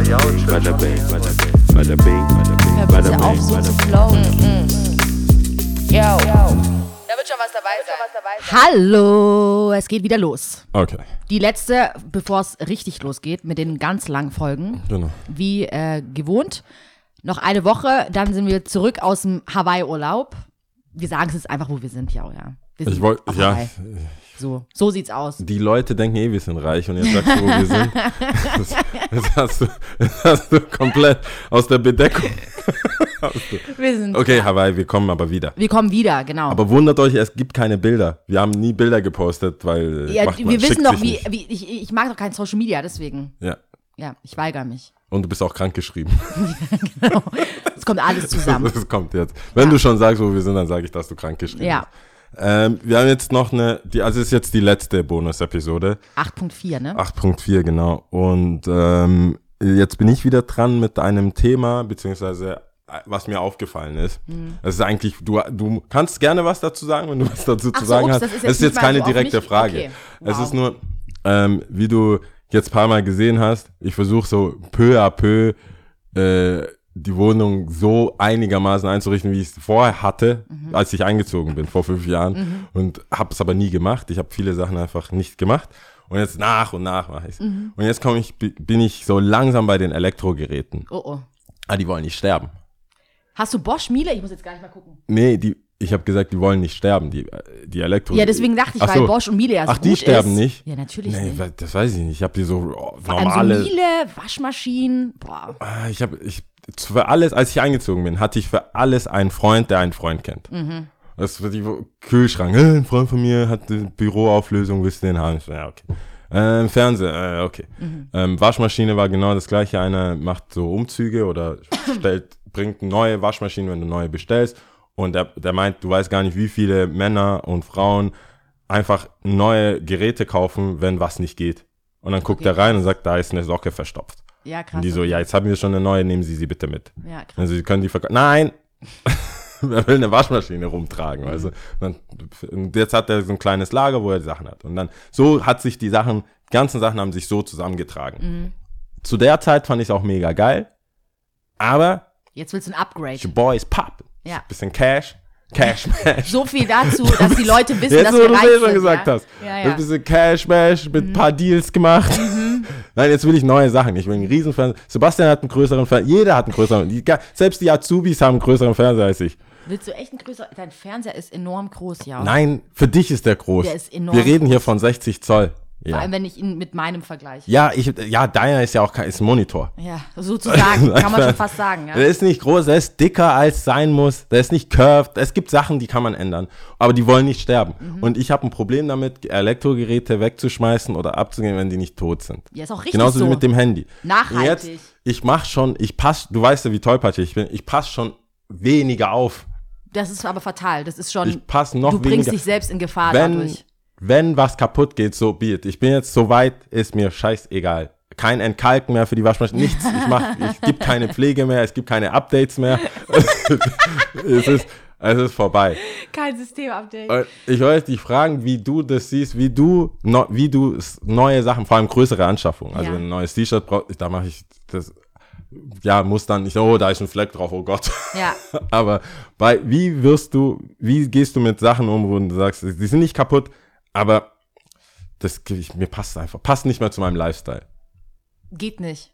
Bada bing, bada bing, bada bing, auf, bing, so zu bing. flowen. Yo. Da wird schon was dabei sein. Hallo, es geht wieder los. Okay, Die letzte, bevor es richtig losgeht, mit den ganz langen Folgen, genau. wie äh, gewohnt. Noch eine Woche, dann sind wir zurück aus dem Hawaii-Urlaub. Wir sagen es jetzt einfach, wo wir sind, ja, ja. Wir sind Ich wollte, ja. So, so sieht's aus. die Leute denken eh, wir sind reich und jetzt sagst du, wo wir sind. Das, das, hast, du, das hast du komplett aus der Bedeckung. Wir sind. Okay, Hawaii, wir kommen aber wieder. Wir kommen wieder, genau. Aber wundert euch, es gibt keine Bilder. Wir haben nie Bilder gepostet, weil ja, macht wir man, wissen doch, wie, wie ich, ich mag doch kein Social Media, deswegen. Ja. Ja, ich weigere mich. Und du bist auch krank geschrieben. Es kommt alles zusammen. Das kommt jetzt. Wenn Ja. du schon sagst, wo wir sind, dann sage ich, dass du krank geschrieben Ja. bist. Ähm, wir haben jetzt noch eine, die, also es ist jetzt die letzte Bonus-Episode. 8.4, ne? 8.4, genau. Und ähm, jetzt bin ich wieder dran mit einem Thema, beziehungsweise äh, was mir aufgefallen ist. Mhm. Es ist eigentlich, du, du kannst gerne was dazu sagen, wenn du was dazu Ach zu so, sagen ups, hast. das ist es jetzt ist nicht jetzt keine direkte mich? Frage. Okay. Es Wow. ist nur, ähm, wie du jetzt paar Mal gesehen hast, ich versuche so peu à peu äh, die Wohnung so einigermaßen einzurichten, wie ich es vorher hatte, Mhm. als ich eingezogen bin, vor fünf Jahren. Und habe es aber nie gemacht. Ich habe viele Sachen einfach nicht gemacht. Und jetzt nach und nach mache ich es. Mhm. Und jetzt komme ich, bin ich so langsam bei den Elektrogeräten. Oh oh. Ah, die wollen nicht sterben. Hast du Bosch Miele? Ich muss jetzt gar nicht mal gucken. Nee, die, ich habe gesagt, die wollen nicht sterben, die, die Elektro. Ja, deswegen dachte ich, Ach weil so. Bosch und Miele ja so Ach, die sterben ist. nicht? Ja, natürlich Nee, nicht. das weiß ich nicht. Ich habe die so oh, normale. Miele, Waschmaschinen. Boah. Ah, ich habe ich für alles, als ich eingezogen bin, hatte ich für alles einen Freund, der einen Freund kennt. Mhm. Das wird die Kühlschrank. Äh, ein Freund von mir hat eine Büroauflösung, willst du den haben? Ja, okay. Ähm, Fernseher, äh, okay. Mhm. Ähm, Waschmaschine war genau das gleiche. Einer macht so Umzüge oder stellt, bringt neue Waschmaschinen, wenn du neue bestellst. Und der, der meint, du weißt gar nicht, wie viele Männer und Frauen einfach neue Geräte kaufen, wenn was nicht geht. Und dann guckt Okay, er rein und sagt, da ist eine Socke verstopft. Ja, krass. Und die so, ja, jetzt haben wir schon eine neue, nehmen Sie sie bitte mit. Ja, krass. Also sie können die verkaufen. Nein! Wer will eine Waschmaschine rumtragen? Also, dann, und jetzt hat er so ein kleines Lager, wo er die Sachen hat. Und dann, so hat sich die Sachen, die ganzen Sachen haben sich so zusammengetragen. Mhm. Zu der Zeit fand ich es auch mega geil. Aber Jetzt willst du ein Upgrade. your boys pop. Ja. Bisschen Cash. Cash Mash. So viel dazu, dass die Leute wissen, Jetzt, dass wir du reich sind. schon gesagt ja? hast. Ja, Ein ja. Mhm. bisschen Cash Mash mit ein paar Deals gemacht. Nein, jetzt will ich neue Sachen. Ich will einen riesen Fernseher. Sebastian hat einen größeren Fernseher. Jeder hat einen größeren. Die, selbst die Azubis haben einen größeren Fernseher als ich. Willst du echt ein größer. Dein Fernseher ist enorm groß, ja. Nein, für dich ist der groß. Der ist enorm Wir reden hier von 60 Zoll. Vor Ja, allem, wenn ich ihn mit meinem vergleiche. ja, ich, ja deiner ist ja auch kein, ist ein Monitor. Ja, sozusagen, kann man schon fast sagen. Ja. Der ist nicht groß, der ist dicker als sein muss, der ist nicht curved. Es gibt Sachen, die kann man ändern, aber die wollen nicht sterben. Mhm. Und ich habe ein Problem damit, Elektrogeräte wegzuschmeißen oder abzugeben, wenn die nicht tot sind. Ja, ist auch richtig Genauso so. wie mit dem Handy. Nachhaltig. Jetzt, ich mach schon, ich pass, du weißt ja, wie tollpatschig ich bin, ich pass schon weniger auf. Das ist aber fatal. Das ist schon. Ich pass noch du bringst weniger. dich selbst in Gefahr wenn, dadurch. Wenn was kaputt geht, so be it. Ich bin jetzt so weit, ist mir scheißegal. Kein Entkalken mehr für die Waschmaschine, nichts. Ich mach, es gibt keine Pflege mehr, es gibt keine Updates mehr. es ist, es ist vorbei. Kein Systemupdate. Ich wollte dich fragen, wie du das siehst, wie du, no, wie du neue Sachen, vor allem größere Anschaffungen, also Ja. ein neues T-Shirt, brauch- da mache ich das, ja, muss dann nicht, oh, da ist ein Fleck drauf, oh Gott. Ja. Aber bei, wie wirst du, wie gehst du mit Sachen um, wo du sagst, die sind nicht kaputt, aber das, ich, mir passt einfach, passt nicht mehr zu meinem Lifestyle. Geht nicht.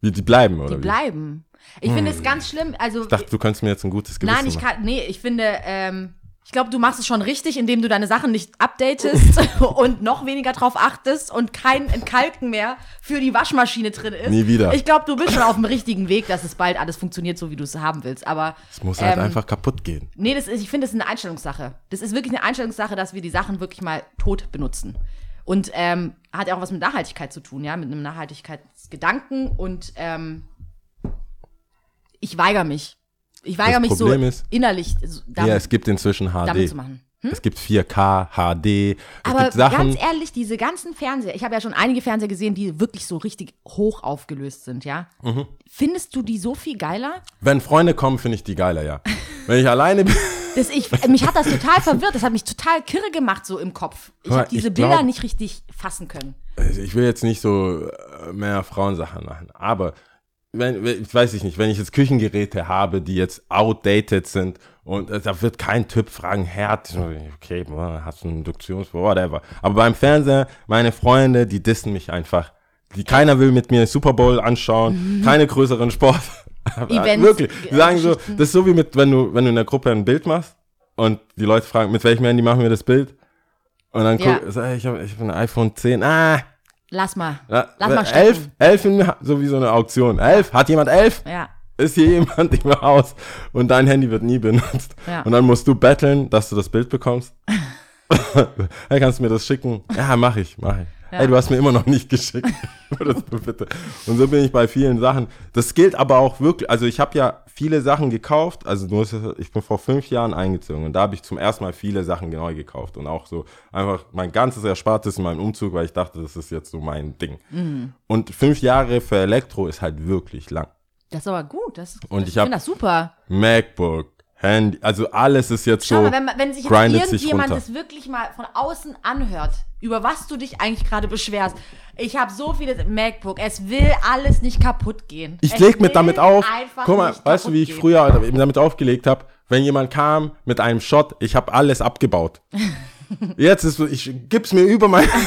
Wie, die bleiben, oder Die wie? bleiben. Ich finde es ganz schlimm. Also, Ich dachte, du könntest mir jetzt ein gutes Gewissen nein, ich machen. kann. Nee, ich finde, ähm, ich glaube, du machst es schon richtig, indem du deine Sachen nicht updatest und noch weniger drauf achtest und kein Entkalken mehr für die Waschmaschine drin ist. Nie wieder. Ich glaube, du bist schon auf dem richtigen Weg, dass es bald alles funktioniert, so wie du es haben willst. Aber Es muss halt ähm, einfach kaputt gehen. Nee, das ist, ich finde, das ist eine Einstellungssache. Das ist wirklich eine Einstellungssache, dass wir die Sachen wirklich mal tot benutzen. Und ähm, hat ja auch was mit Nachhaltigkeit zu tun, ja, mit einem Nachhaltigkeitsgedanken. Und ähm, ich weigere mich. Ich weigere mich Problem so ist- innerlich so damit, ja, es gibt inzwischen HD. zu machen. Es gibt 4K, HD. Aber ganz ehrlich, diese ganzen Fernseher, ich habe ja schon einige Fernseher gesehen, die wirklich so richtig hoch aufgelöst sind, ja. Mhm. Findest du die so viel geiler? Wenn Freunde kommen, finde ich die geiler, ja. Wenn ich alleine bin. Das ich, mich hat das total verwirrt, das hat mich total kirre gemacht so im Kopf. Ich habe diese ich Bilder glaub- nicht richtig fassen können. Also ich will jetzt nicht so äh, mehr Frauensachen machen, aber wenn, ich weiß ich nicht, wenn ich jetzt Küchengeräte habe, die jetzt outdated sind und äh, da wird kein Typ fragen, Herd, okay, boah, hast du einen Induktions, whatever. Aber beim Fernseher, meine Freunde, die dissen mich einfach. Die, keiner will mit mir Super Bowl anschauen, keine größeren Sport. Events, Wirklich. Die sagen so, das ist so wie mit, wenn du, wenn du in der Gruppe ein Bild machst und die Leute fragen, mit welchem Handy machen wir das Bild? Und dann Ja. guck, sag ich, ich habe ich hab ein iPhone 10. Ah, Lass mal. ja, Lass mal elf, stecken. elf, in, so wie so eine Auktion. Elf, hat jemand elf? Ja. Ist hier jemand im Haus? Und dein Handy wird nie benutzt. Ja. Und dann musst du betteln, dass du das Bild bekommst. hey, kannst du mir das schicken? Ja, mach ich, mach ich. Ja. Hey, du hast mir immer noch nicht geschickt. Und so bin ich bei vielen Sachen. Das gilt aber auch wirklich, also ich habe ja viele Sachen gekauft, also du musst, ich bin vor fünf Jahren eingezogen und da habe ich zum ersten Mal viele Sachen neu gekauft und auch so einfach mein ganzes Erspartes in meinem Umzug, weil ich dachte, das ist jetzt so mein Ding. Mhm. Und fünf Jahre für Elektro ist halt wirklich lang. Das ist aber gut. Das, Und das, ich hab- finde das super. MacBook, Handy, also alles ist jetzt Schau so. mal, wenn, wenn sich jetzt irgendjemand das wirklich mal von außen anhört, über was du dich eigentlich gerade beschwerst. Ich habe so viele MacBook, es will alles nicht kaputt gehen. Ich es leg mit will damit auf. einfach Guck mal, weißt du, wie ich gehen. früher damit aufgelegt habe? Wenn jemand kam mit einem Shot, ich habe alles abgebaut. Jetzt ist so, ich gib's mir über mein.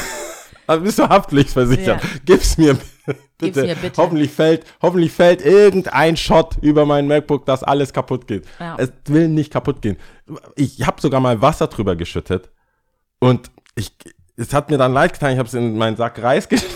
Also bist du haftpflichtversichert? Ja. Gib's mir bitte. bitte. Hoffentlich fällt, hoffentlich fällt irgendein Shot über mein MacBook, dass alles kaputt geht. Ja. Es will nicht kaputt gehen. Ich habe sogar mal Wasser drüber geschüttet und ich, es hat mir dann leid getan. Ich habe es in meinen Sack Reis gestellt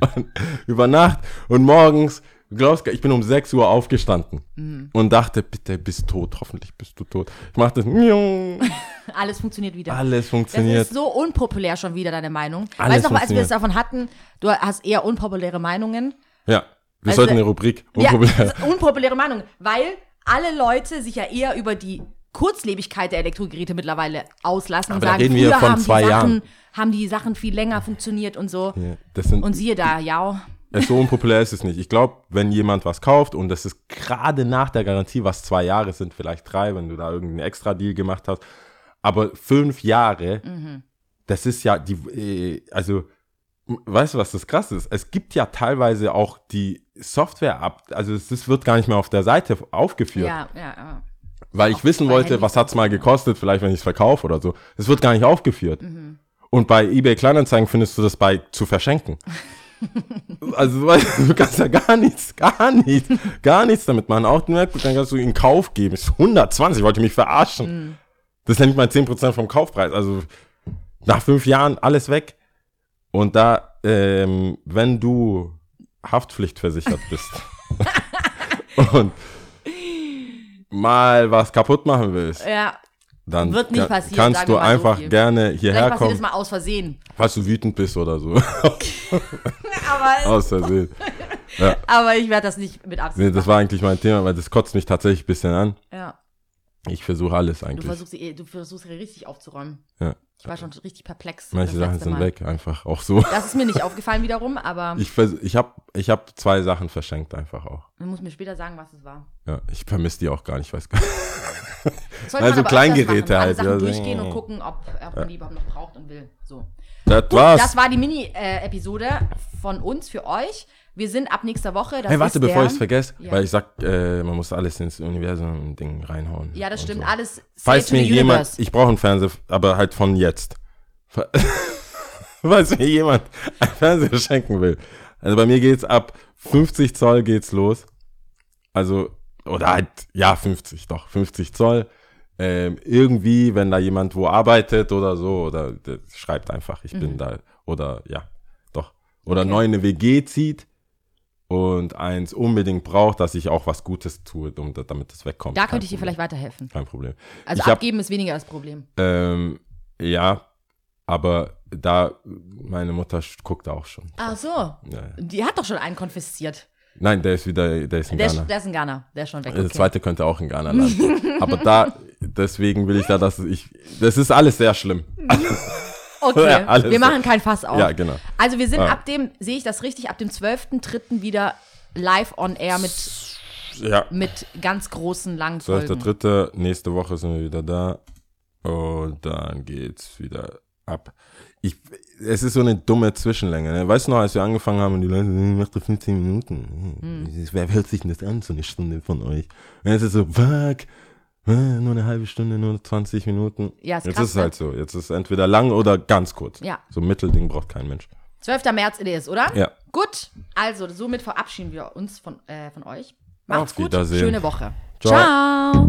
über Nacht und morgens, du glaubst, ich bin um 6 Uhr aufgestanden Mhm. und dachte, bitte bist tot, hoffentlich bist du tot. Ich machte das, Alles funktioniert wieder. alles Das funktioniert. ist so unpopulär schon wieder, deine Meinung. Alles weißt du noch, als wir es davon hatten, du hast eher unpopuläre Meinungen. Ja, wir Also- sollten eine Rubrik Ja, unpopulär. das ist unpopuläre Meinungen, weil alle Leute sich ja eher über die Kurzlebigkeit der Elektrogeräte mittlerweile auslassen und Aber da sagen, reden wir früher von haben zwei die Sachen, Jahren. haben die Sachen viel länger funktioniert und so. Ja, das Und siehe da, ja. Es so unpopulär ist es nicht. Ich glaube, wenn jemand was kauft und das ist gerade nach der Garantie, was zwei Jahre sind, vielleicht drei, wenn du da irgendeinen Extra-Deal gemacht hast, aber fünf Jahre, Mhm. das ist ja die, äh, also, weißt du, was das krass ist? Es gibt ja teilweise auch die Software ab, also es das wird gar nicht mehr auf der Seite aufgeführt, Ja, ja, ja. weil ich wissen wollte, was hat's mal gekostet, vielleicht wenn ich es verkaufe oder so. Es wird gar nicht aufgeführt. Mhm. Und bei eBay Kleinanzeigen findest du das bei zu verschenken. Also du, kannst ja gar nichts, gar nichts, gar nichts damit machen. Auch den MacBook, dann kannst du in Kauf geben. Ist 120, wollte mich verarschen. Mhm. Das ist ja nicht mal 10% vom Kaufpreis. Also nach fünf Jahren alles weg. Und da, ähm, wenn du haftpflichtversichert bist und mal was kaputt machen willst, ja. Dann Wird nicht passieren, kannst du so einfach viel. gerne Vielleicht hierher es kommen, mal aus Versehen. falls du wütend bist oder so. Aber, Aus Versehen. aber ich werde das nicht mit Absicht Nee, das war eigentlich mein Thema, weil das kotzt mich tatsächlich ein bisschen an. machen. Ja. Ich versuche alles Du eigentlich. versuchst, sie- du versuchst hier richtig aufzuräumen. Ja. Ich war schon richtig perplex. Manche Sachen sind Mal. weg, einfach auch so. Das ist mir nicht aufgefallen wiederum, aber Ich, ich habe ich hab zwei Sachen verschenkt einfach auch. man muss mir später sagen, was es war. Ja, ich vermisse die auch gar nicht, ich weiß gar nicht. Also Kleingeräte halt, Sachen ja, durchgehen so. und gucken, ob, ob man die überhaupt noch braucht und will. So. Das Gut, war's. das war die Mini-Episode von uns für euch. Wir sind ab nächster Woche. Das hey, warte, bevor ich es vergesse, Ja. weil ich sag, äh, man muss alles ins Universum-Ding reinhauen. Ja, das stimmt. so. Alles Falls mir jemand, ich brauche einen Fernseher, aber halt von jetzt. Fa- Falls mir jemand einen Fernseher schenken will. Also bei mir geht's ab 50 Zoll geht's los. Also, oder halt, ja, 50, doch, 50 Zoll. Ähm, irgendwie, wenn da jemand wo arbeitet oder so, oder der schreibt einfach, ich bin da, oder ja, doch. Oder Mhm. Okay. neu eine WG zieht und eins unbedingt braucht, dass ich auch was Gutes tue, um, damit es wegkommt. Da Kein könnte ich dir Problem. vielleicht weiterhelfen. Kein Problem. Also ich hab- abgeben ist weniger das Problem. ähm, ja, aber da, meine Mutter guckt auch schon. Ach so. Ja, ja. Die hat doch schon einen konfisziert. Nein, der ist wieder, der ist in Der Ghana. ist, der ist in Ghana. Der ist schon weg. Der Okay. zweite könnte auch in Ghana landen. aber da, deswegen will ich da, dass ich, das ist alles sehr schlimm. okay. Ja, wir machen kein Fass auf. Ja, genau. Also wir sind Ah. ab dem, sehe ich das richtig, ab dem 12.3. wieder live on air mit, Ja. mit ganz großen langen Folgen. 12.3. Nächste Woche sind wir wieder da. Und dann geht's wieder ab. ich, es ist so eine dumme Zwischenlänge. Ne? Weißt du noch, als wir angefangen haben und die Leute, hm, mach doch 15 Minuten. Hm. Wer hört sich denn das an, so eine Stunde von euch? Und jetzt ist es so, fuck, nur eine halbe Stunde, nur 20 Minuten. Ja, ist jetzt krass, ist es halt ne? so. Jetzt ist es entweder lang oder ganz kurz. Ja. So ein Mittelding braucht kein Mensch. 12. März it is, oder? Ja. Gut, also somit verabschieden wir uns von, äh, von euch. Macht's Auf gut, schöne Woche. Ciao. Ciao.